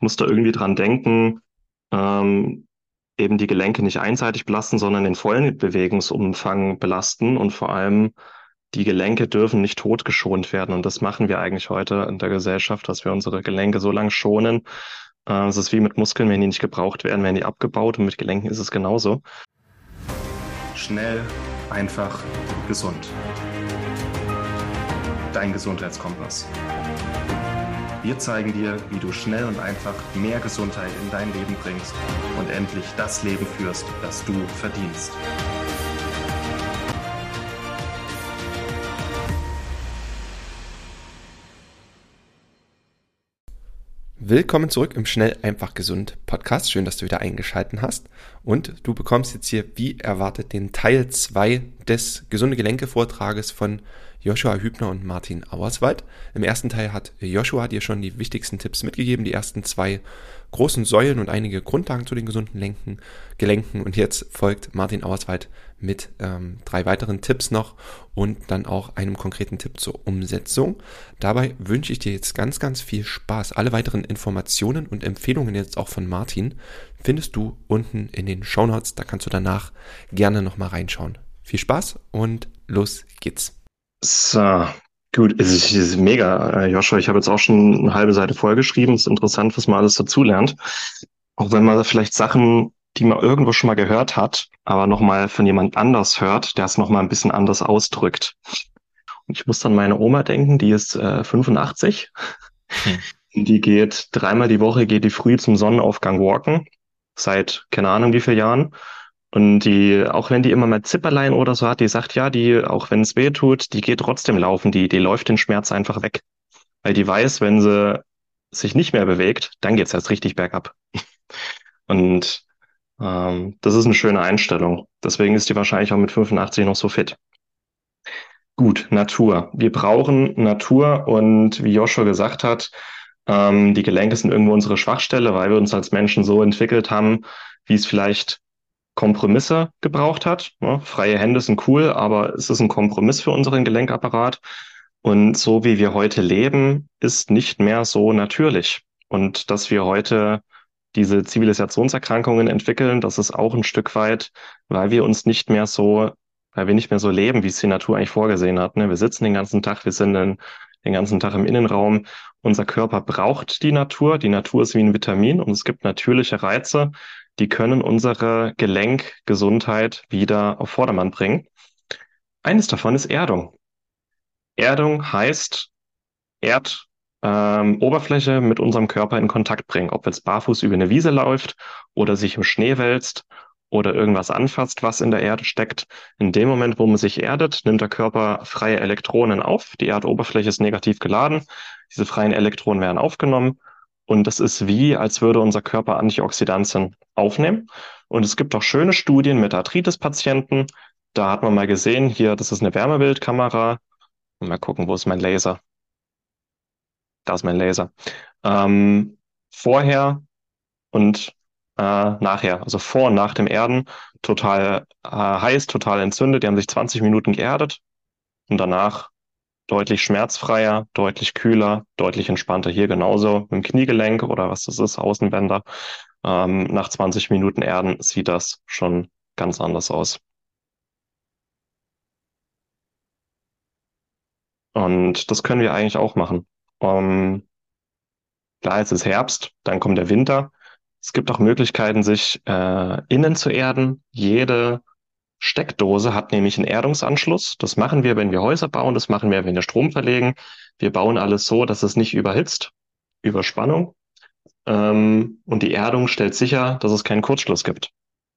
Ich musste irgendwie dran denken, ähm, eben die Gelenke nicht einseitig belasten, sondern den vollen Bewegungsumfang belasten und vor allem die Gelenke dürfen nicht totgeschont werden. Und das machen wir eigentlich heute in der Gesellschaft, dass wir unsere Gelenke so lange schonen. Äh, es ist wie mit Muskeln, wenn die nicht gebraucht werden, werden die abgebaut und mit Gelenken ist es genauso. Schnell, einfach, gesund. Dein Gesundheitskompass. Wir zeigen dir, wie du schnell und einfach mehr Gesundheit in dein Leben bringst und endlich das Leben führst, das du verdienst. Willkommen zurück im Schnell einfach gesund Podcast. Schön, dass du wieder eingeschalten hast. Und du bekommst jetzt hier, wie erwartet, den Teil 2 des Gesunde Gelenke Vortrages von Joshua Hübner und Martin Auerswald. Im ersten Teil hat Joshua dir schon die wichtigsten Tipps mitgegeben, die ersten zwei großen Säulen und einige Grundlagen zu den gesunden Lenken, Gelenken. Und jetzt folgt Martin Auerswald mit ähm, drei weiteren Tipps noch und dann auch einem konkreten Tipp zur Umsetzung. Dabei wünsche ich dir jetzt ganz, ganz viel Spaß. Alle weiteren Informationen und Empfehlungen jetzt auch von Martin findest du unten in den Show Notes. Da kannst du danach gerne nochmal reinschauen. Viel Spaß und los geht's. So, gut, es ist, ist mega, äh, Joshua. Ich habe jetzt auch schon eine halbe Seite vollgeschrieben. Es ist interessant, was man alles dazulernt. Auch wenn man vielleicht Sachen, die man irgendwo schon mal gehört hat, aber nochmal von jemand anders hört, der es nochmal ein bisschen anders ausdrückt. Und ich muss dann meine Oma denken, die ist äh, 85. Hm. Die geht dreimal die Woche, geht die früh zum Sonnenaufgang walken. Seit keine Ahnung wie vielen Jahren. Und die, auch wenn die immer mal Zipperlein oder so hat, die sagt ja, die, auch wenn es weh tut, die geht trotzdem laufen, die, die läuft den Schmerz einfach weg. Weil die weiß, wenn sie sich nicht mehr bewegt, dann geht's erst richtig bergab. Und ähm, das ist eine schöne Einstellung. Deswegen ist die wahrscheinlich auch mit 85 noch so fit. Gut, Natur. Wir brauchen Natur und wie Joshua gesagt hat, ähm, die Gelenke sind irgendwo unsere Schwachstelle, weil wir uns als Menschen so entwickelt haben, wie es vielleicht Kompromisse gebraucht hat. Ja, freie Hände sind cool, aber es ist ein Kompromiss für unseren Gelenkapparat. Und so wie wir heute leben, ist nicht mehr so natürlich. Und dass wir heute diese Zivilisationserkrankungen entwickeln, das ist auch ein Stück weit, weil wir uns nicht mehr so, weil wir nicht mehr so leben, wie es die Natur eigentlich vorgesehen hat. Ne? Wir sitzen den ganzen Tag, wir sind den, den ganzen Tag im Innenraum. Unser Körper braucht die Natur. Die Natur ist wie ein Vitamin und es gibt natürliche Reize, die können unsere Gelenkgesundheit wieder auf Vordermann bringen. Eines davon ist Erdung. Erdung heißt Erdoberfläche ähm, mit unserem Körper in Kontakt bringen. Ob jetzt barfuß über eine Wiese läuft oder sich im Schnee wälzt oder irgendwas anfasst, was in der Erde steckt. In dem Moment, wo man sich erdet, nimmt der Körper freie Elektronen auf. Die Erdoberfläche ist negativ geladen. Diese freien Elektronen werden aufgenommen und das ist wie, als würde unser Körper Antioxidantien aufnehmen. Und es gibt auch schöne Studien mit Arthritis-Patienten. Da hat man mal gesehen, hier, das ist eine Wärmebildkamera. Mal gucken, wo ist mein Laser? Da ist mein Laser. Ähm, vorher und äh, nachher, also vor und nach dem Erden, total äh, heiß, total entzündet. Die haben sich 20 Minuten geerdet und danach deutlich schmerzfreier, deutlich kühler, deutlich entspannter. Hier genauso mit dem Kniegelenk oder was das ist, Außenbänder. Ähm, nach 20 Minuten Erden sieht das schon ganz anders aus. Und das können wir eigentlich auch machen. Um, klar, es ist Herbst, dann kommt der Winter. Es gibt auch Möglichkeiten, sich äh, innen zu erden. Jede Steckdose hat nämlich einen Erdungsanschluss. Das machen wir, wenn wir Häuser bauen. Das machen wir, wenn wir Strom verlegen. Wir bauen alles so, dass es nicht überhitzt. Überspannung. Ähm, und die Erdung stellt sicher, dass es keinen Kurzschluss gibt.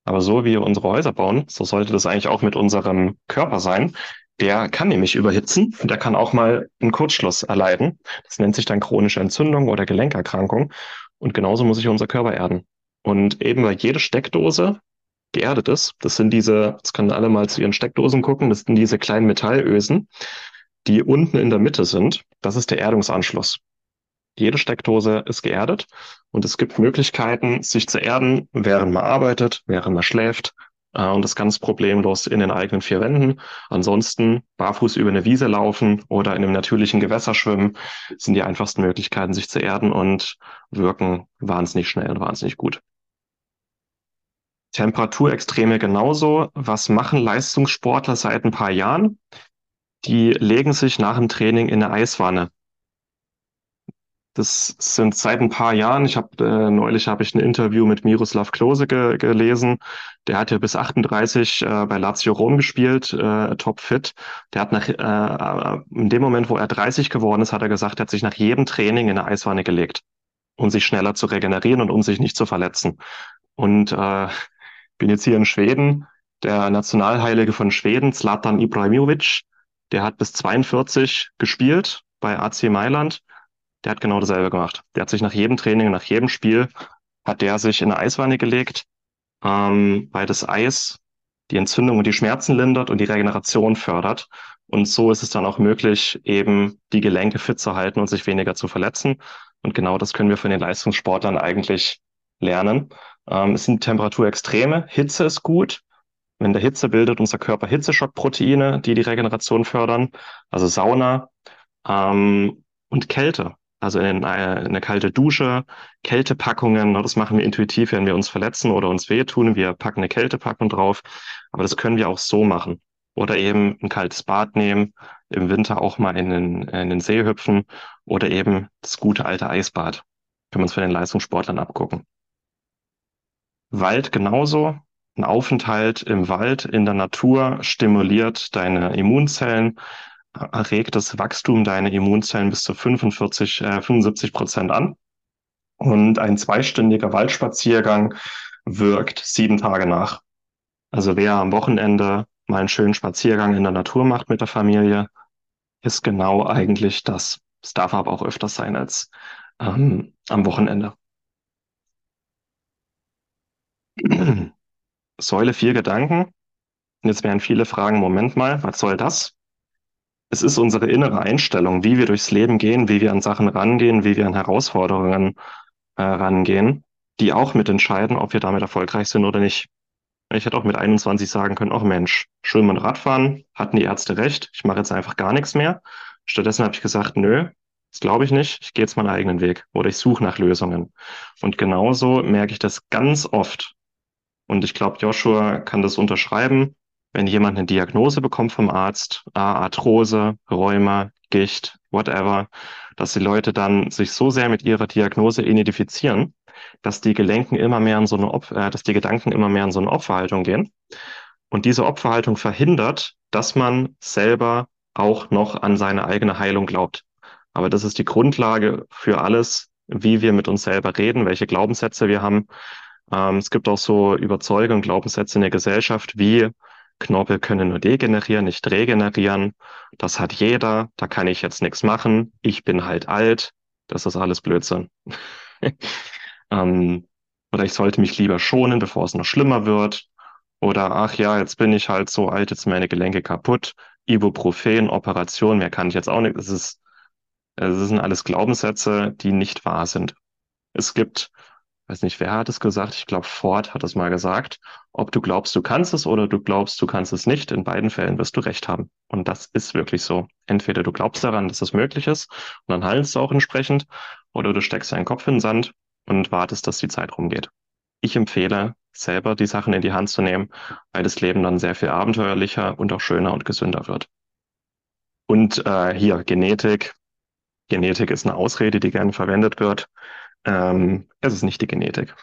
Aber so wie wir unsere Häuser bauen, so sollte das eigentlich auch mit unserem Körper sein. Der kann nämlich überhitzen und der kann auch mal einen Kurzschluss erleiden. Das nennt sich dann chronische Entzündung oder Gelenkerkrankung. Und genauso muss sich unser Körper erden. Und eben weil jede Steckdose geerdet ist. Das sind diese, das können alle mal zu ihren Steckdosen gucken, das sind diese kleinen Metallösen, die unten in der Mitte sind. Das ist der Erdungsanschluss. Jede Steckdose ist geerdet und es gibt Möglichkeiten, sich zu erden, während man arbeitet, während man schläft äh, und das ganz problemlos in den eigenen vier Wänden. Ansonsten barfuß über eine Wiese laufen oder in einem natürlichen Gewässer schwimmen sind die einfachsten Möglichkeiten, sich zu erden und wirken wahnsinnig schnell und wahnsinnig gut. Temperaturextreme genauso. Was machen Leistungssportler seit ein paar Jahren? Die legen sich nach dem Training in eine Eiswanne. Das sind seit ein paar Jahren. Ich habe äh, neulich habe ich ein Interview mit Miroslav Klose ge gelesen. Der hat ja bis 38 äh, bei Lazio Rom gespielt, äh, topfit. Der hat nach äh, in dem Moment, wo er 30 geworden ist, hat er gesagt, er hat sich nach jedem Training in eine Eiswanne gelegt, um sich schneller zu regenerieren und um sich nicht zu verletzen. Und äh, bin jetzt hier in Schweden. Der Nationalheilige von Schweden, Zlatan Ibrahimovic, der hat bis 42 gespielt bei AC Mailand der hat genau dasselbe gemacht. Der hat sich nach jedem Training, nach jedem Spiel, hat der sich in eine Eiswanne gelegt, ähm, weil das Eis die Entzündung und die Schmerzen lindert und die Regeneration fördert. Und so ist es dann auch möglich, eben die Gelenke fit zu halten und sich weniger zu verletzen. Und genau das können wir von den Leistungssportlern eigentlich lernen. Ähm, es sind Temperaturextreme. Hitze ist gut. Wenn der Hitze bildet unser Körper Hitzeschockproteine, die die Regeneration fördern, also Sauna ähm, und Kälte. Also in eine, kalte Dusche, Kältepackungen, ne, das machen wir intuitiv, wenn wir uns verletzen oder uns wehtun. Wir packen eine Kältepackung drauf. Aber das können wir auch so machen. Oder eben ein kaltes Bad nehmen, im Winter auch mal in den, in den See hüpfen oder eben das gute alte Eisbad. Können wir uns von den Leistungssportlern abgucken. Wald genauso. Ein Aufenthalt im Wald, in der Natur stimuliert deine Immunzellen, erregt das Wachstum deiner Immunzellen bis zu 45, äh, 75 Prozent an. Und ein zweistündiger Waldspaziergang wirkt sieben Tage nach. Also wer am Wochenende mal einen schönen Spaziergang in der Natur macht mit der Familie, ist genau eigentlich das. Es darf aber auch öfters sein als ähm, am Wochenende. Säule vier Gedanken. Jetzt werden viele fragen, Moment mal, was soll das? es ist unsere innere Einstellung, wie wir durchs Leben gehen, wie wir an Sachen rangehen, wie wir an Herausforderungen äh, rangehen, die auch mitentscheiden, ob wir damit erfolgreich sind oder nicht. Ich hätte auch mit 21 sagen können, ach Mensch, Schwimmen und Radfahren, hatten die Ärzte recht, ich mache jetzt einfach gar nichts mehr. Stattdessen habe ich gesagt, nö, das glaube ich nicht, ich gehe jetzt meinen eigenen Weg oder ich suche nach Lösungen. Und genauso merke ich das ganz oft. Und ich glaube, Joshua kann das unterschreiben wenn jemand eine Diagnose bekommt vom Arzt, Arthrose, Rheuma, Gicht, whatever, dass die Leute dann sich so sehr mit ihrer Diagnose identifizieren, dass die Gelenken immer mehr in so eine, Op äh, dass die Gedanken immer mehr in so eine Opferhaltung gehen. Und diese Opferhaltung verhindert, dass man selber auch noch an seine eigene Heilung glaubt. Aber das ist die Grundlage für alles, wie wir mit uns selber reden, welche Glaubenssätze wir haben. Ähm, es gibt auch so Überzeugungen, Glaubenssätze in der Gesellschaft, wie Knorpel können nur degenerieren, nicht regenerieren. Das hat jeder, da kann ich jetzt nichts machen. Ich bin halt alt. Das ist alles Blödsinn. ähm, oder ich sollte mich lieber schonen, bevor es noch schlimmer wird. Oder ach ja, jetzt bin ich halt so alt, jetzt sind meine Gelenke kaputt. Ibuprofen, Operation, mehr kann ich jetzt auch nicht. Das ist, das sind alles Glaubenssätze, die nicht wahr sind. Es gibt weiß nicht, wer hat es gesagt? Ich glaube, Ford hat es mal gesagt. Ob du glaubst, du kannst es oder du glaubst, du kannst es nicht, in beiden Fällen wirst du recht haben. Und das ist wirklich so. Entweder du glaubst daran, dass es möglich ist und dann handelst du auch entsprechend, oder du steckst deinen Kopf in den Sand und wartest, dass die Zeit rumgeht. Ich empfehle, selber die Sachen in die Hand zu nehmen, weil das Leben dann sehr viel abenteuerlicher und auch schöner und gesünder wird. Und äh, hier Genetik. Genetik ist eine Ausrede, die gerne verwendet wird. Ähm, es ist nicht die Genetik.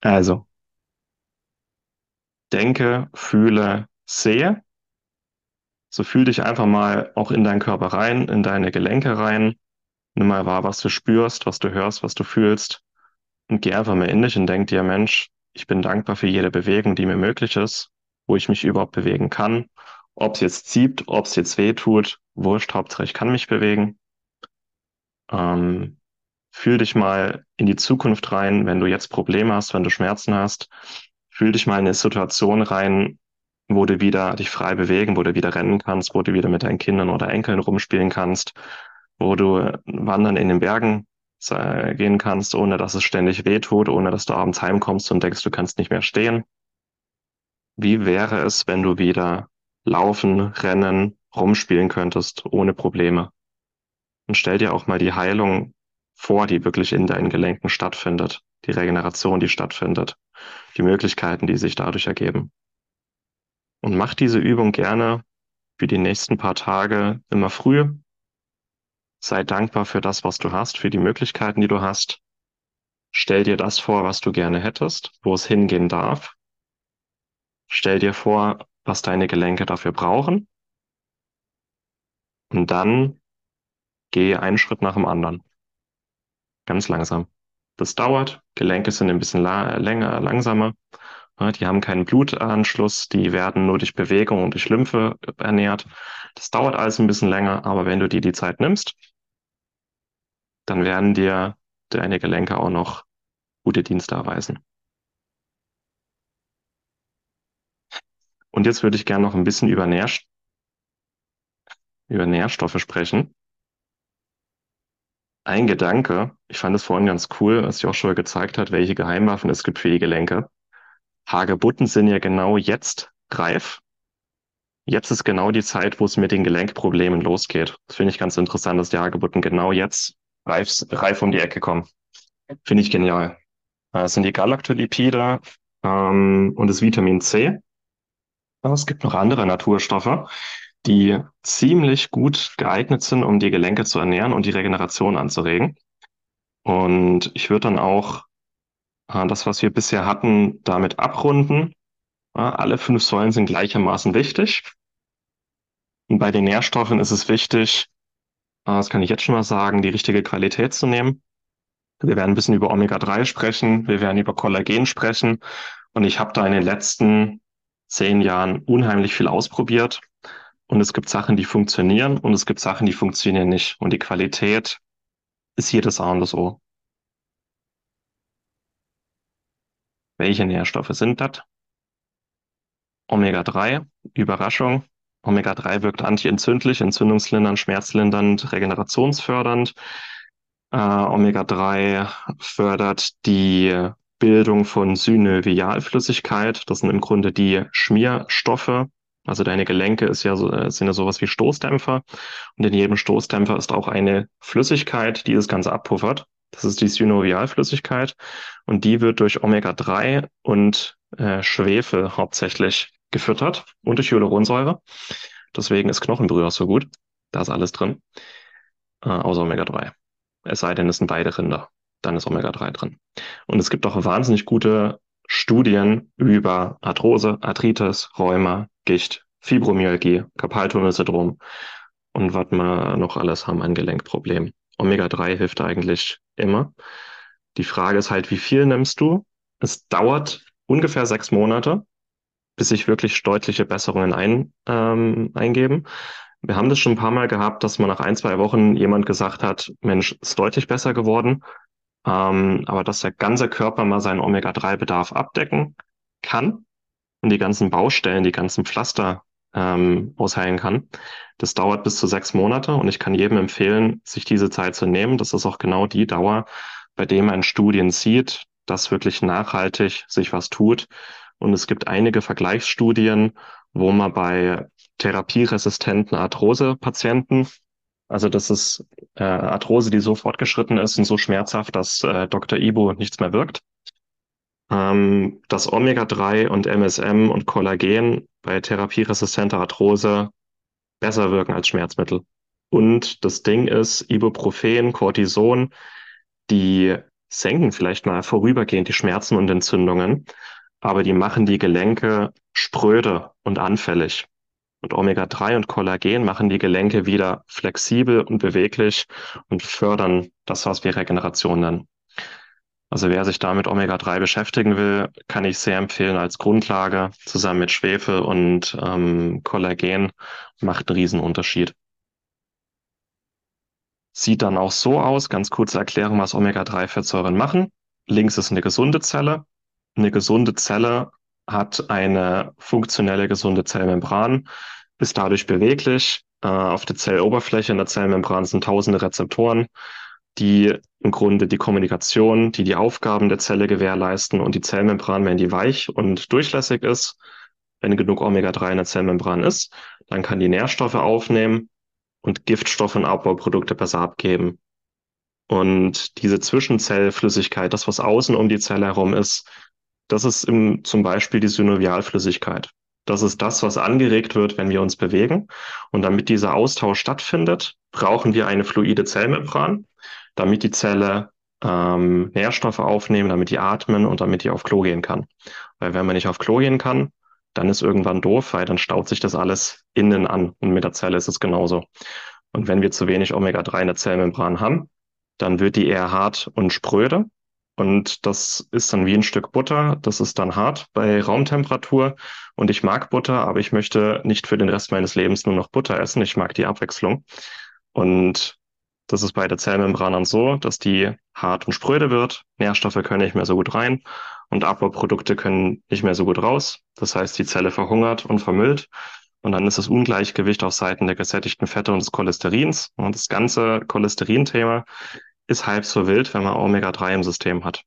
Also, denke, fühle, sehe. So fühl dich einfach mal auch in deinen Körper rein, in deine Gelenke rein. Nimm mal wahr, was du spürst, was du hörst, was du fühlst. Und geh einfach mal in dich und denk dir, Mensch, ich bin dankbar für jede Bewegung, die mir möglich ist, wo ich mich überhaupt bewegen kann. Ob es jetzt zieht, ob es jetzt weh tut, wurscht, Hauptsache ich kann mich bewegen. Ähm, fühl dich mal in die Zukunft rein, wenn du jetzt Probleme hast, wenn du Schmerzen hast. Fühl dich mal in eine Situation rein, wo du wieder dich frei bewegen, wo du wieder rennen kannst, wo du wieder mit deinen Kindern oder Enkeln rumspielen kannst, wo du wandern in den Bergen gehen kannst, ohne dass es ständig wehtut, ohne dass du abends heimkommst und denkst, du kannst nicht mehr stehen. Wie wäre es, wenn du wieder laufen, rennen, rumspielen könntest, ohne Probleme? Und stell dir auch mal die Heilung vor, die wirklich in deinen Gelenken stattfindet, die Regeneration, die stattfindet, die Möglichkeiten, die sich dadurch ergeben. Und mach diese Übung gerne für die nächsten paar Tage immer früh. Sei dankbar für das, was du hast, für die Möglichkeiten, die du hast. Stell dir das vor, was du gerne hättest, wo es hingehen darf. Stell dir vor, was deine Gelenke dafür brauchen. Und dann geh einen Schritt nach dem anderen. Ganz langsam. Das dauert. Gelenke sind ein bisschen la länger, langsamer. Die haben keinen Blutanschluss, die werden nur durch Bewegung und durch Lymphe ernährt. Das dauert alles ein bisschen länger, aber wenn du dir die Zeit nimmst, dann werden dir deine Gelenke auch noch gute Dienste erweisen. Und jetzt würde ich gerne noch ein bisschen über, Nährst über Nährstoffe sprechen. Ein Gedanke, ich fand es vorhin ganz cool, als Joshua gezeigt hat, welche Geheimwaffen es gibt für die Gelenke. Hagebutten sind ja genau jetzt reif. Jetzt ist genau die Zeit, wo es mit den Gelenkproblemen losgeht. Das finde ich ganz interessant, dass die Hagebutten genau jetzt reif, reif um die Ecke kommen. Finde ich genial. Das sind die Galactolipide ähm, und das Vitamin C. Aber es gibt noch andere Naturstoffe, die ziemlich gut geeignet sind, um die Gelenke zu ernähren und die Regeneration anzuregen. Und ich würde dann auch äh, das, was wir bisher hatten, damit abrunden. Alle fünf Säulen sind gleichermaßen wichtig. Und bei den Nährstoffen ist es wichtig, äh, das kann ich jetzt schon mal sagen, die richtige Qualität zu nehmen. Wir werden ein bisschen über Omega-3 sprechen, wir werden über Kollagen sprechen. Und ich habe da in den letzten zehn Jahren unheimlich viel ausprobiert. Und es gibt Sachen, die funktionieren und es gibt Sachen, die funktionieren nicht. Und die Qualität ist hier das A und das O. Welche Nährstoffe sind das? Omega-3, Überraschung. Omega-3 wirkt antientzündlich, entzündungslindernd, schmerzlindernd, regenerationsfördernd. Äh, Omega-3 fördert die Bildung von Synovialflüssigkeit. Das sind im Grunde die Schmierstoffe. Also deine Gelenke ist ja so, äh, sind ja sowas wie Stoßdämpfer. Und in jedem Stoßdämpfer ist auch eine Flüssigkeit, die das Ganze abpuffert. Das ist die Synovialflüssigkeit und die wird durch Omega-3 und äh, Schwefel hauptsächlich gefüttert und durch Hyaluronsäure. Deswegen ist Knochenbrühe auch so gut. Da ist alles drin, äh, außer Omega-3. Es sei denn, es sind beide Rinder, dann ist Omega-3 drin. Und es gibt auch wahnsinnig gute Studien über Arthrose, Arthritis, Rheuma, Gicht, Fibromyalgie, Karpaltunnelsyndrom und was wir noch alles haben an Gelenkproblemen. Omega-3 hilft eigentlich immer. Die Frage ist halt, wie viel nimmst du? Es dauert ungefähr sechs Monate, bis sich wirklich deutliche Besserungen ein, ähm, eingeben. Wir haben das schon ein paar Mal gehabt, dass man nach ein, zwei Wochen jemand gesagt hat, Mensch, ist deutlich besser geworden. Ähm, aber dass der ganze Körper mal seinen Omega-3-Bedarf abdecken kann und die ganzen Baustellen, die ganzen Pflaster ähm, ausheilen kann. Das dauert bis zu sechs Monate und ich kann jedem empfehlen, sich diese Zeit zu nehmen. Das ist auch genau die Dauer, bei dem man Studien sieht, dass wirklich nachhaltig sich was tut. Und es gibt einige Vergleichsstudien, wo man bei therapieresistenten Arthrose-Patienten, also das ist äh, Arthrose, die so fortgeschritten ist und so schmerzhaft, dass äh, Dr. Ibo nichts mehr wirkt, ähm, dass Omega-3 und MSM und Kollagen bei therapieresistenter Arthrose besser wirken als Schmerzmittel. Und das Ding ist, Ibuprofen, Cortison, die senken vielleicht mal vorübergehend die Schmerzen und Entzündungen, aber die machen die Gelenke spröde und anfällig. Und Omega-3 und Kollagen machen die Gelenke wieder flexibel und beweglich und fördern das, was wir Regeneration nennen. Also wer sich da mit Omega-3 beschäftigen will, kann ich sehr empfehlen als Grundlage zusammen mit Schwefel und ähm, Kollagen macht einen Riesenunterschied. Sieht dann auch so aus, ganz kurze Erklärung, was Omega-3-Fettsäuren machen. Links ist eine gesunde Zelle. Eine gesunde Zelle hat eine funktionelle gesunde Zellmembran, ist dadurch beweglich. Äh, auf der Zelloberfläche in der Zellmembran sind tausende Rezeptoren die im Grunde die Kommunikation, die die Aufgaben der Zelle gewährleisten und die Zellmembran, wenn die weich und durchlässig ist, wenn genug Omega-3 in der Zellmembran ist, dann kann die Nährstoffe aufnehmen und Giftstoffe und Abbauprodukte besser abgeben. Und diese Zwischenzellflüssigkeit, das, was außen um die Zelle herum ist, das ist im, zum Beispiel die Synovialflüssigkeit. Das ist das, was angeregt wird, wenn wir uns bewegen. Und damit dieser Austausch stattfindet, brauchen wir eine fluide Zellmembran, damit die Zelle ähm, Nährstoffe aufnehmen, damit die atmen und damit die auf Klo gehen kann. Weil wenn man nicht auf Klo gehen kann, dann ist irgendwann doof, weil dann staut sich das alles innen an. Und mit der Zelle ist es genauso. Und wenn wir zu wenig Omega-3 in der Zellmembran haben, dann wird die eher hart und spröde. Und das ist dann wie ein Stück Butter. Das ist dann hart bei Raumtemperatur. Und ich mag Butter, aber ich möchte nicht für den Rest meines Lebens nur noch Butter essen. Ich mag die Abwechslung. Und das ist bei der Zellmembran dann so, dass die hart und spröde wird. Nährstoffe können nicht mehr so gut rein und Abbauprodukte können nicht mehr so gut raus. Das heißt, die Zelle verhungert und vermüllt. Und dann ist das Ungleichgewicht auf Seiten der gesättigten Fette und des Cholesterins. Und das ganze Cholesterin-Thema ist halb so wild, wenn man Omega-3 im System hat.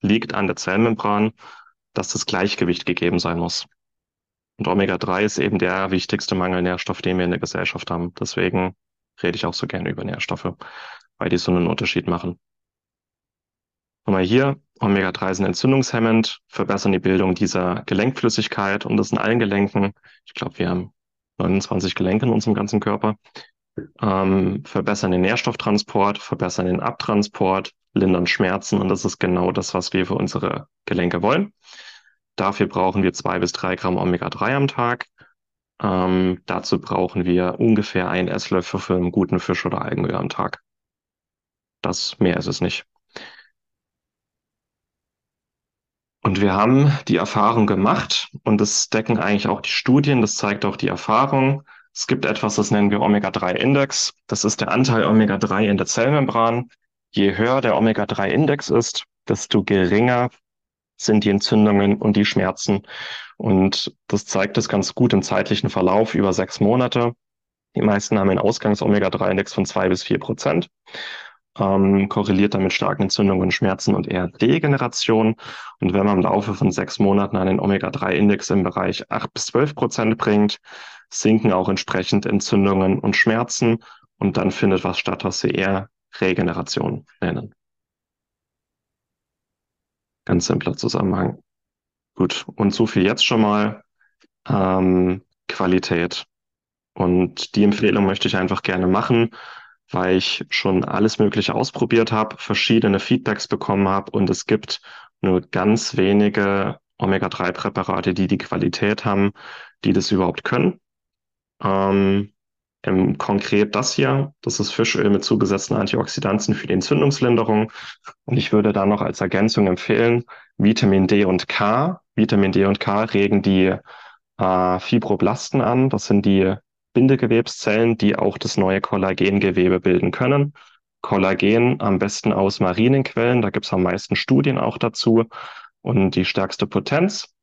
Liegt an der Zellmembran, dass das Gleichgewicht gegeben sein muss. Und Omega-3 ist eben der wichtigste Mangelnährstoff, den wir in der Gesellschaft haben. Deswegen rede ich auch so gerne über Nährstoffe, weil die so einen Unterschied machen. Nochmal hier, Omega-3 sind entzündungshemmend, verbessern die Bildung dieser Gelenkflüssigkeit und das in allen Gelenken. Ich glaube, wir haben 29 Gelenke in unserem ganzen Körper. Ähm, verbessern den Nährstofftransport, verbessern den Abtransport, lindern Schmerzen und das ist genau das, was wir für unsere Gelenke wollen. Dafür brauchen wir zwei bis drei Gramm Omega-3 am Tag. Ähm, dazu brauchen wir ungefähr einen Esslöffel für einen guten Fisch oder Algenöl am Tag. Das mehr ist es nicht. Und wir haben die Erfahrung gemacht und das decken eigentlich auch die Studien, das zeigt auch die Erfahrung. Es gibt etwas, das nennen wir Omega-3-Index. Das ist der Anteil Omega-3 in der Zellmembran. Je höher der Omega-3-Index ist, desto geringer sind die Entzündungen und die Schmerzen. Und das zeigt es ganz gut im zeitlichen Verlauf über sechs Monate. Die meisten haben einen Ausgangs-Omega-3-Index von zwei bis vier Prozent. Ähm, korreliert damit starken Entzündungen, Schmerzen und eher Degeneration. Und wenn man im Laufe von sechs Monaten einen Omega-3-Index im Bereich acht bis zwölf Prozent bringt, sinken auch entsprechend Entzündungen und Schmerzen. Und dann findet was statt, was sie eher Regeneration nennen. Ganz simpler Zusammenhang. Gut, und so viel jetzt schon mal ähm, Qualität. Und die Empfehlung möchte ich einfach gerne machen, weil ich schon alles Mögliche ausprobiert habe, verschiedene Feedbacks bekommen habe und es gibt nur ganz wenige Omega-3-Präparate, die die Qualität haben, die das überhaupt können. Ähm, im konkret das hier, das ist Fischöl mit zugesetzten Antioxidantien für die Entzündungslinderung. Und ich würde da noch als Ergänzung empfehlen, Vitamin D und K. Vitamin D und K regen die äh, Fibroblasten an. Das sind die Bindegewebszellen, die auch das neue Kollagengewebe bilden können. Kollagen am besten aus marinen Quellen, da gibt es am meisten Studien auch dazu und die stärkste Potenz.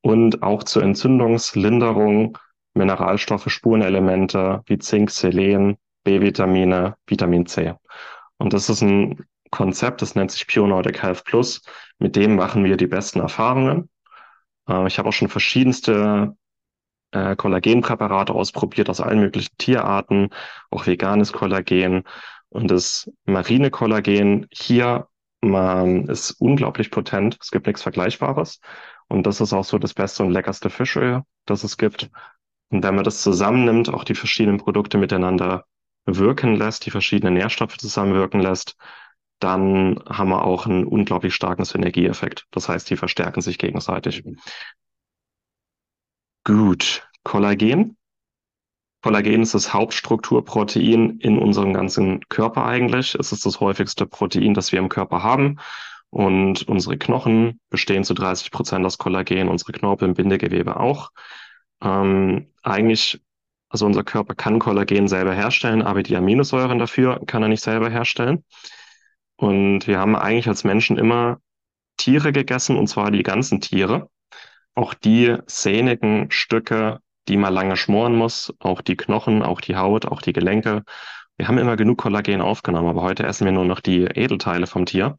Und auch zur Entzündungslinderung Mineralstoffe, Spurenelemente wie Zink, Selen, B-Vitamine, Vitamin C. Und das ist ein Konzept, das nennt sich Pure Nordic Health Plus. Mit dem machen wir die besten Erfahrungen. Äh, ich habe auch schon verschiedenste äh, Kollagenpräparate ausprobiert aus allen möglichen Tierarten, auch veganes Kollagen. Und das marine Kollagen hier man, ist unglaublich potent. Es gibt nichts Vergleichbares. Und das ist auch so das beste und leckerste Fischöl, das es gibt. Und wenn man das zusammennimmt, auch die verschiedenen Produkte miteinander wirken lässt, die verschiedenen Nährstoffe zusammenwirken lässt, dann haben wir auch einen unglaublich starken Synergieeffekt. Das heißt, die verstärken sich gegenseitig. Gut, Kollagen. Kollagen ist das Hauptstrukturprotein in unserem ganzen Körper eigentlich. Es ist das häufigste Protein, das wir im Körper haben. Und unsere Knochen bestehen zu 30 Prozent aus Kollagen, unsere Knorpel im Bindegewebe auch. Ähm, eigentlich, also unser Körper kann Kollagen selber herstellen, aber die Aminosäuren dafür kann er nicht selber herstellen. Und wir haben eigentlich als Menschen immer Tiere gegessen, und zwar die ganzen Tiere. Auch die sehnigen Stücke, die man lange schmoren muss, auch die Knochen, auch die Haut, auch die Gelenke. Wir haben immer genug Kollagen aufgenommen, aber heute essen wir nur noch die Edelteile vom Tier.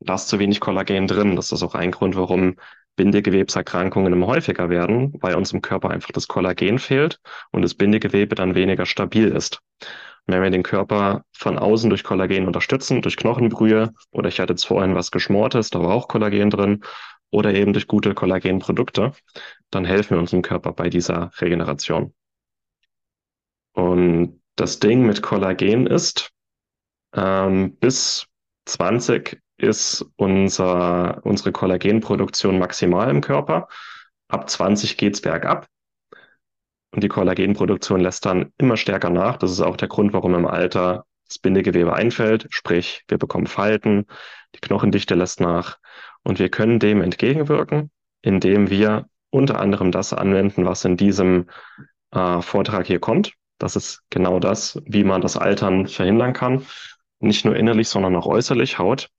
Da ist zu wenig Kollagen drin. Das ist auch ein Grund, warum Bindegewebserkrankungen immer häufiger werden, weil uns im Körper einfach das Kollagen fehlt und das Bindegewebe dann weniger stabil ist. wenn wir den Körper von außen durch Kollagen unterstützen, durch Knochenbrühe oder ich hatte jetzt vorhin was Geschmortes, da war auch Kollagen drin oder eben durch gute Kollagenprodukte, dann helfen wir unserem Körper bei dieser Regeneration. Und das Ding mit Kollagen ist, ähm, bis 20 ist unser, unsere Kollagenproduktion maximal im Körper. Ab 20 geht's bergab. Und die Kollagenproduktion lässt dann immer stärker nach. Das ist auch der Grund, warum im Alter das Bindegewebe einfällt. Sprich, wir bekommen Falten, die Knochendichte lässt nach. Und wir können dem entgegenwirken, indem wir unter anderem das anwenden, was in diesem äh, Vortrag hier kommt. Das ist genau das, wie man das Altern verhindern kann. Nicht nur innerlich, sondern auch äußerlich, Haut.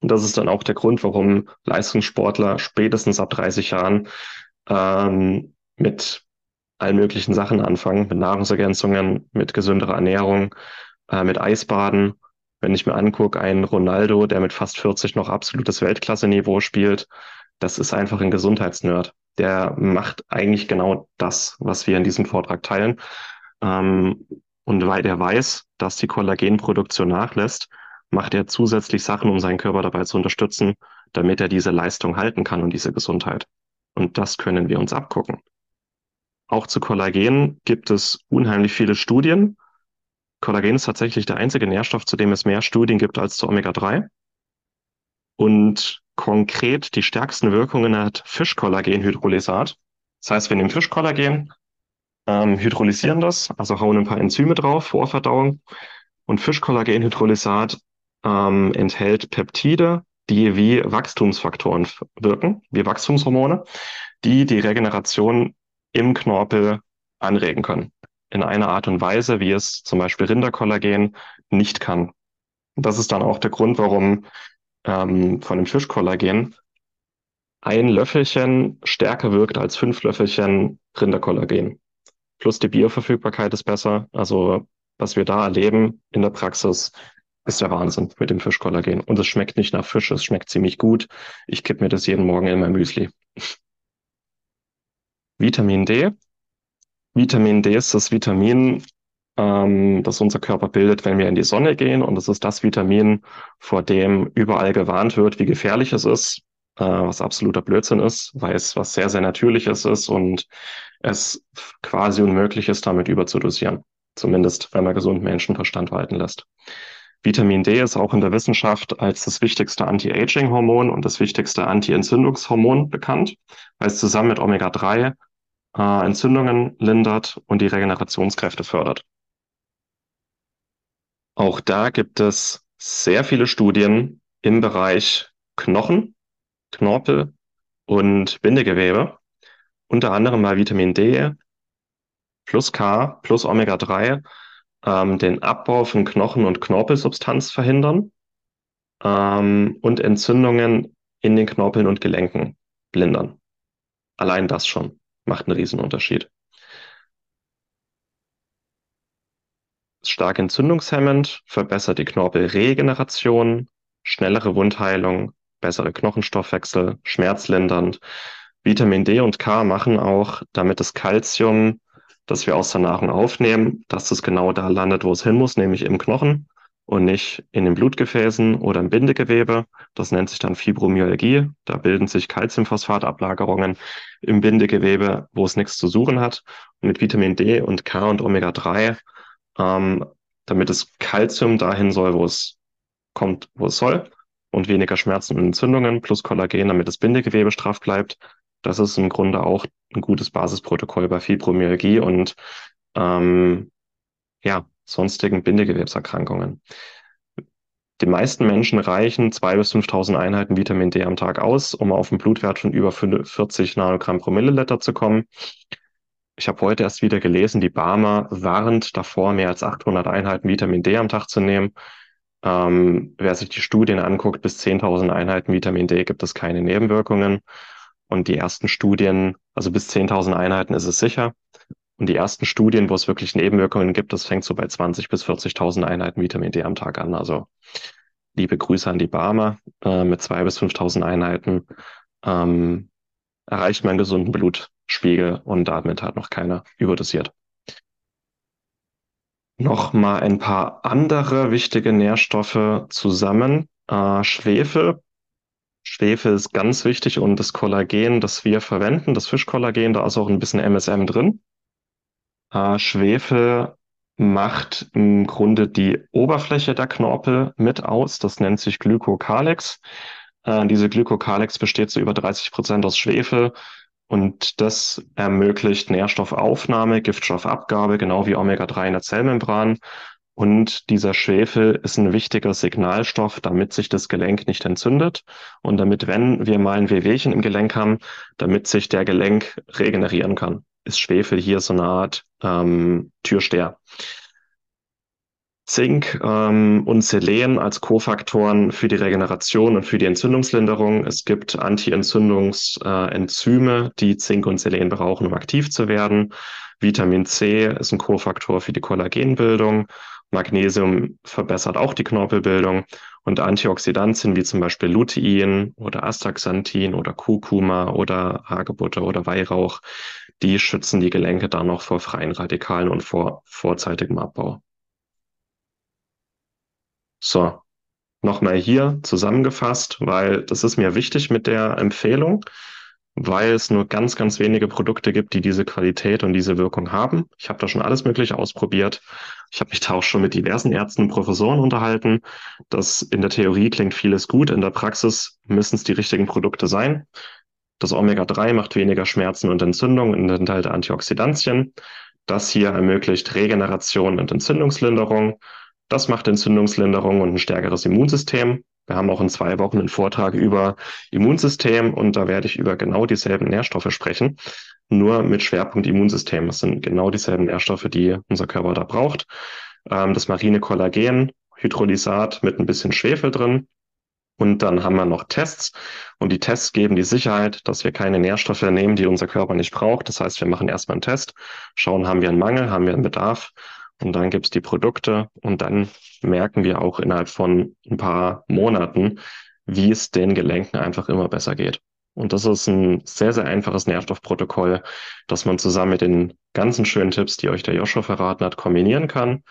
Und das ist dann auch der Grund, warum Leistungssportler spätestens ab 30 Jahren ähm, mit allen möglichen Sachen anfangen, mit Nahrungsergänzungen, mit gesünderer Ernährung, äh, mit Eisbaden. Wenn ich mir angucke, ein Ronaldo, der mit fast 40 noch absolutes Weltklasse-Niveau spielt, das ist einfach ein Gesundheitsnerd. Der macht eigentlich genau das, was wir in diesem Vortrag teilen. Ähm, und weil der weiß, dass die Kollagenproduktion nachlässt, macht er zusätzlich Sachen, um seinen Körper dabei zu unterstützen, damit er diese Leistung halten kann und diese Gesundheit. Und das können wir uns abgucken. Auch zu Kollagen gibt es unheimlich viele Studien. Kollagen ist tatsächlich der einzige Nährstoff, zu dem es mehr Studien gibt als zu Omega-3. Und konkret die stärksten Wirkungen hat Fischkollagenhydrolysat. Das heißt, wir nehmen Fischkollagen, ähm, hydrolysieren das, also hauen ein paar Enzyme drauf, Vorverdauung. Und Fischkollagenhydrolysat ähm, enthält Peptide, die wie Wachstumsfaktoren wirken, wie Wachstumshormone, die die Regeneration im Knorpel anregen können. In einer Art und Weise, wie es zum Beispiel Rinderkollagen nicht kann. Das ist dann auch der Grund, warum ähm, von dem Fischkollagen ein Löffelchen stärker wirkt als fünf Löffelchen Rinderkollagen. Plus die Bioverfügbarkeit ist besser. Also was wir da erleben in der Praxis, ist der Wahnsinn mit dem Fischkollagen. Und es schmeckt nicht nach Fisch, es schmeckt ziemlich gut. Ich kipp mir das jeden Morgen in mein Müsli. Vitamin D. Vitamin D ist das Vitamin, ähm, das unser Körper bildet, wenn wir in die Sonne gehen. Und es ist das Vitamin, vor dem überall gewarnt wird, wie gefährlich es ist, äh, was absoluter Blödsinn ist, weil es was sehr, sehr Natürliches ist und es quasi unmöglich ist, damit überzudosieren. Zumindest, wenn man gesunden Menschenverstand walten lässt. Vitamin D ist auch in der Wissenschaft als das wichtigste Anti-Aging-Hormon und das wichtigste Anti-Entzündungshormon bekannt, weil es zusammen mit Omega-3 äh, Entzündungen lindert und die Regenerationskräfte fördert. Auch da gibt es sehr viele Studien im Bereich Knochen, Knorpel und Bindegewebe, unter anderem mal Vitamin D plus K plus Omega-3 ähm, den Abbau von Knochen- und Knorpelsubstanz verhindern ähm, und Entzündungen in den Knorpeln und Gelenken lindern. Allein das schon macht einen Riesenunterschied. Stark entzündungshemmend, verbessert die Knorpelregeneration, schnellere Wundheilung, bessere Knochenstoffwechsel, schmerzlindernd. Vitamin D und K machen auch, damit das Kalzium das wir aus der Nahrung aufnehmen, dass es genau da landet, wo es hin muss, nämlich im Knochen und nicht in den Blutgefäßen oder im Bindegewebe. Das nennt sich dann Fibromyalgie. Da bilden sich Calciumphosphatablagerungen im Bindegewebe, wo es nichts zu suchen hat. Und mit Vitamin D und K und Omega-3, ähm, damit das Calcium dahin soll, wo es kommt, wo es soll und weniger Schmerzen und Entzündungen plus Kollagen, damit das Bindegewebe straff bleibt, das ist im Grunde auch ein gutes Basisprotokoll bei Fibromyalgie und ähm, ja, sonstigen Bindegewebserkrankungen. Die meisten Menschen reichen 2.000 bis 5.000 Einheiten Vitamin D am Tag aus, um auf einen Blutwert von über 40 Nanogramm pro Milliliter zu kommen. Ich habe heute erst wieder gelesen, die Barmer warnt davor, mehr als 800 Einheiten Vitamin D am Tag zu nehmen. Ähm, wer sich die Studien anguckt, bis 10.000 Einheiten Vitamin D gibt es keine Nebenwirkungen. Und die ersten Studien, also bis 10.000 Einheiten ist es sicher. Und die ersten Studien, wo es wirklich Nebenwirkungen gibt, das fängt so bei 20 bis 40.000 Einheiten Vitamin D am Tag an. Also liebe Grüße an die Barmer. Äh, mit 2.000 bis 5.000 Einheiten ähm, erreicht man einen gesunden Blutspiegel und damit hat noch keiner überdosiert. Noch mal ein paar andere wichtige Nährstoffe zusammen. Äh, Schwefel. Schwefel ist ganz wichtig und das Kollagen, das wir verwenden, das Fischkollagen, da ist auch ein bisschen MSM drin. Äh, Schwefel macht im Grunde die Oberfläche der Knorpel mit aus. Das nennt sich Glykokalix. Äh, diese Glykokalix besteht zu über 30 Prozent aus Schwefel und das ermöglicht Nährstoffaufnahme, Giftstoffabgabe, genau wie Omega-3 in der Zellmembran. Und dieser Schwefel ist ein wichtiger Signalstoff, damit sich das Gelenk nicht entzündet und damit, wenn wir mal ein Wehwehchen im Gelenk haben, damit sich der Gelenk regenerieren kann. Ist Schwefel hier so eine Art ähm, Türsteher. Zink ähm, und Selen als Kofaktoren für die Regeneration und für die Entzündungslinderung. Es gibt Anti-Entzündungsenzyme, die Zink und Selen brauchen, um aktiv zu werden. Vitamin C ist ein Kofaktor für die Kollagenbildung. Magnesium verbessert auch die Knorpelbildung und Antioxidantien wie zum Beispiel Lutein oder Astaxanthin oder Kurkuma oder Hagebutte oder Weihrauch, die schützen die Gelenke dann noch vor freien Radikalen und vor vorzeitigem Abbau. So, nochmal hier zusammengefasst, weil das ist mir wichtig mit der Empfehlung, weil es nur ganz, ganz wenige Produkte gibt, die diese Qualität und diese Wirkung haben. Ich habe da schon alles Mögliche ausprobiert. Ich habe mich da auch schon mit diversen Ärzten und Professoren unterhalten. Das in der Theorie klingt vieles gut, in der Praxis müssen es die richtigen Produkte sein. Das Omega-3 macht weniger Schmerzen und Entzündung und enthält Antioxidantien. Das hier ermöglicht Regeneration und Entzündungslinderung. Das macht Entzündungslinderung und ein stärkeres Immunsystem. Wir haben auch in zwei Wochen einen Vortrag über Immunsystem und da werde ich über genau dieselben Nährstoffe sprechen, nur mit Schwerpunkt Immunsystem. Das sind genau dieselben Nährstoffe, die unser Körper da braucht. Ähm, das marine Kollagen, Hydrolysat mit ein bisschen Schwefel drin. Und dann haben wir noch Tests und die Tests geben die Sicherheit, dass wir keine Nährstoffe nehmen, die unser Körper nicht braucht. Das heißt, wir machen erstmal einen Test, schauen, haben wir einen Mangel, haben wir einen Bedarf und dann gibt's die Produkte und dann merken wir auch innerhalb von ein paar Monaten, wie es den Gelenken einfach immer besser geht. Und das ist ein sehr, sehr einfaches Nährstoffprotokoll, das man zusammen mit den ganzen schönen Tipps, die euch der Joshua verraten hat, kombinieren kann,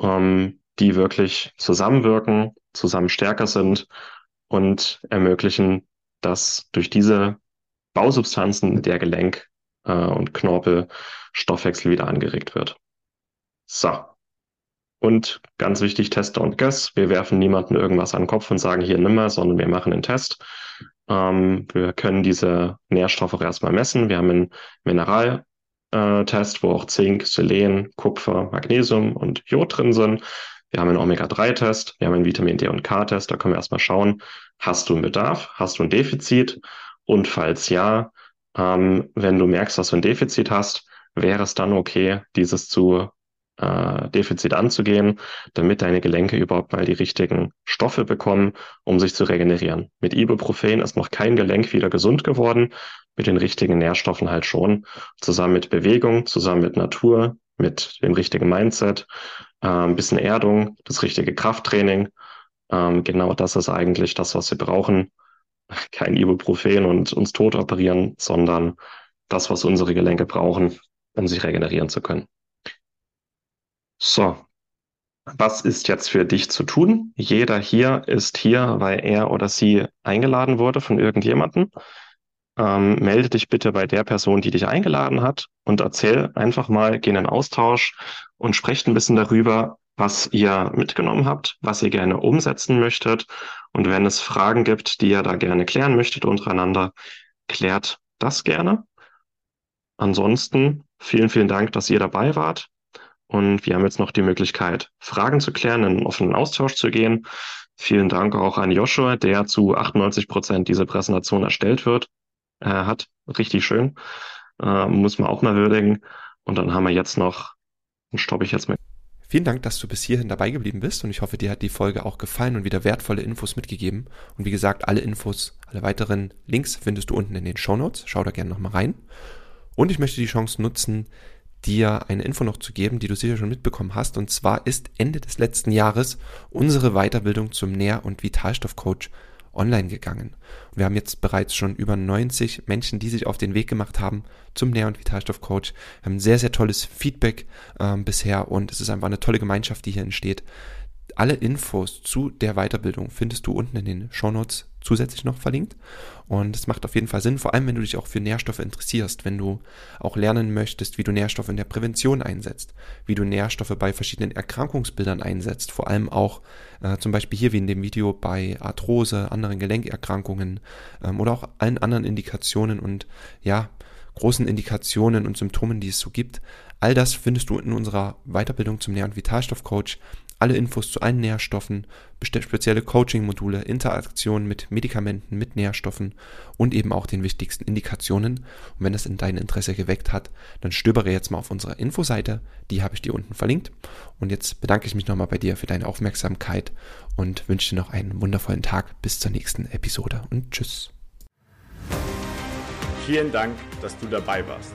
ähm, die wirklich zusammenwirken, zusammen stärker sind und ermöglichen, dass durch diese Bausubstanzen der Gelenk- äh, und Knorpelstoffwechsel wieder angeregt wird. So. Und ganz wichtig, Test und Guess. Wir werfen niemanden irgendwas an den Kopf und sagen, hier nimm mal, sondern wir machen einen Test. Ähm, wir können diese Nährstoffe auch erstmal messen. Wir haben einen Mineraltest, wo auch Zink, Selen, Kupfer, Magnesium und Jod drin sind. Wir haben einen Omega-3-Test, wir haben einen Vitamin D und K-Test. Da können wir erstmal schauen, hast du einen Bedarf, hast du ein Defizit? Und falls ja, ähm, wenn du merkst, dass du ein Defizit hast, wäre es dann okay, dieses zu äh, Defizit anzugehen, damit deine Gelenke überhaupt mal die richtigen Stoffe bekommen, um sich zu regenerieren. Mit Ibuprofen ist noch kein Gelenk wieder gesund geworden, mit den richtigen Nährstoffen halt schon. Zusammen mit Bewegung, zusammen mit Natur, mit dem richtigen Mindset, äh, ein bisschen Erdung, das richtige Krafttraining. Ähm, genau das ist eigentlich das, was wir brauchen. Kein Ibuprofen und uns tot operieren, sondern das, was unsere Gelenke brauchen, um sich regenerieren zu können. So, was ist jetzt für dich zu tun? Jeder hier ist hier, weil er oder sie eingeladen wurde von irgendjemandem. Ähm, melde dich bitte bei der Person, die dich eingeladen hat und erzähl einfach mal, geh in den Austausch und sprecht ein bisschen darüber, was ihr mitgenommen habt, was ihr gerne umsetzen möchtet. Und wenn es Fragen gibt, die ihr da gerne klären möchtet untereinander, klärt das gerne. Ansonsten vielen, vielen Dank, dass ihr dabei wart. Und wir haben jetzt noch die Möglichkeit, Fragen zu klären, in einen offenen Austausch zu gehen. Vielen Dank auch an Joshua, der zu 98 Prozent diese Präsentation erstellt wird, äh, hat. Richtig schön. Äh, muss man auch mal würdigen. Und dann haben wir jetzt noch, dann stoppe ich jetzt mal. Vielen Dank, dass du bis hierhin dabei geblieben bist und ich hoffe, dir hat die Folge auch gefallen und wieder wertvolle Infos mitgegeben. Und wie gesagt, alle Infos, alle weiteren Links findest du unten in den Show Notes. Schau da gerne nochmal rein. Und ich möchte die Chance nutzen, dir eine Info noch zu geben, die du sicher schon mitbekommen hast. Und zwar ist Ende des letzten Jahres unsere Weiterbildung zum Nähr- und Vitalstoffcoach online gegangen. Wir haben jetzt bereits schon über 90 Menschen, die sich auf den Weg gemacht haben zum Nähr- und Vitalstoffcoach. Wir haben sehr, sehr tolles Feedback äh, bisher und es ist einfach eine tolle Gemeinschaft, die hier entsteht. Alle Infos zu der Weiterbildung findest du unten in den Shownotes zusätzlich noch verlinkt. Und es macht auf jeden Fall Sinn, vor allem wenn du dich auch für Nährstoffe interessierst, wenn du auch lernen möchtest, wie du Nährstoffe in der Prävention einsetzt, wie du Nährstoffe bei verschiedenen Erkrankungsbildern einsetzt, vor allem auch äh, zum Beispiel hier wie in dem Video bei Arthrose, anderen Gelenkerkrankungen ähm, oder auch allen anderen Indikationen und ja, großen Indikationen und Symptomen, die es so gibt. All das findest du in unserer Weiterbildung zum Nähr- und Vitalstoffcoach alle Infos zu allen Nährstoffen, spezielle Coaching-Module, Interaktionen mit Medikamenten, mit Nährstoffen und eben auch den wichtigsten Indikationen. Und wenn das in dein Interesse geweckt hat, dann stöbere jetzt mal auf unserer Infoseite, die habe ich dir unten verlinkt. Und jetzt bedanke ich mich nochmal bei dir für deine Aufmerksamkeit und wünsche dir noch einen wundervollen Tag bis zur nächsten Episode und tschüss. Vielen Dank, dass du dabei warst.